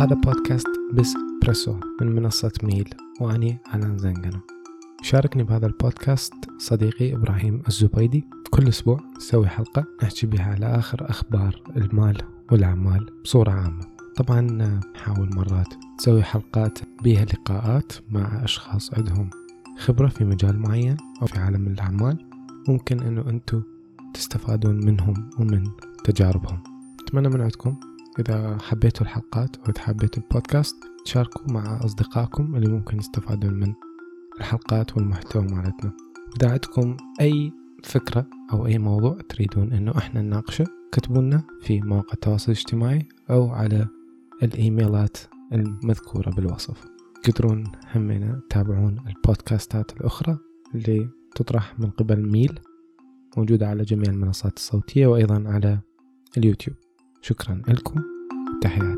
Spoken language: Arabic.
هذا بودكاست بس بريسو من منصة ميل. وأني على زنقنو شاركني بهذا البودكاست صديقي إبراهيم الزبيدي. كل أسبوع نسوي حلقة نحكي بها على آخر أخبار المال والأعمال بصورة عامة. طبعا نحاول مرات نسوي حلقات بيها لقاءات مع أشخاص عندهم خبرة في مجال معين أو في عالم الأعمال. ممكن أنه أنتم تستفادون منهم ومن تجاربهم. أتمنى من عندكم إذا حبيتوا الحلقات أو إذا حبيتوا البودكاست تشاركوا مع أصدقائكم اللي ممكن يستفادون من الحلقات والمحتوى مالتنا. إذا عندكم أي فكرة أو أي موضوع تريدون أنه إحنا نناقشه كتبوا لنا في مواقع التواصل الاجتماعي أو على الإيميلات المذكورة بالوصف. تقدرون همنا تتابعون البودكاستات الأخرى اللي تطرح من قبل ميل موجودة على جميع المنصات الصوتية وأيضا على اليوتيوب. شكرا لكم. تحياتي.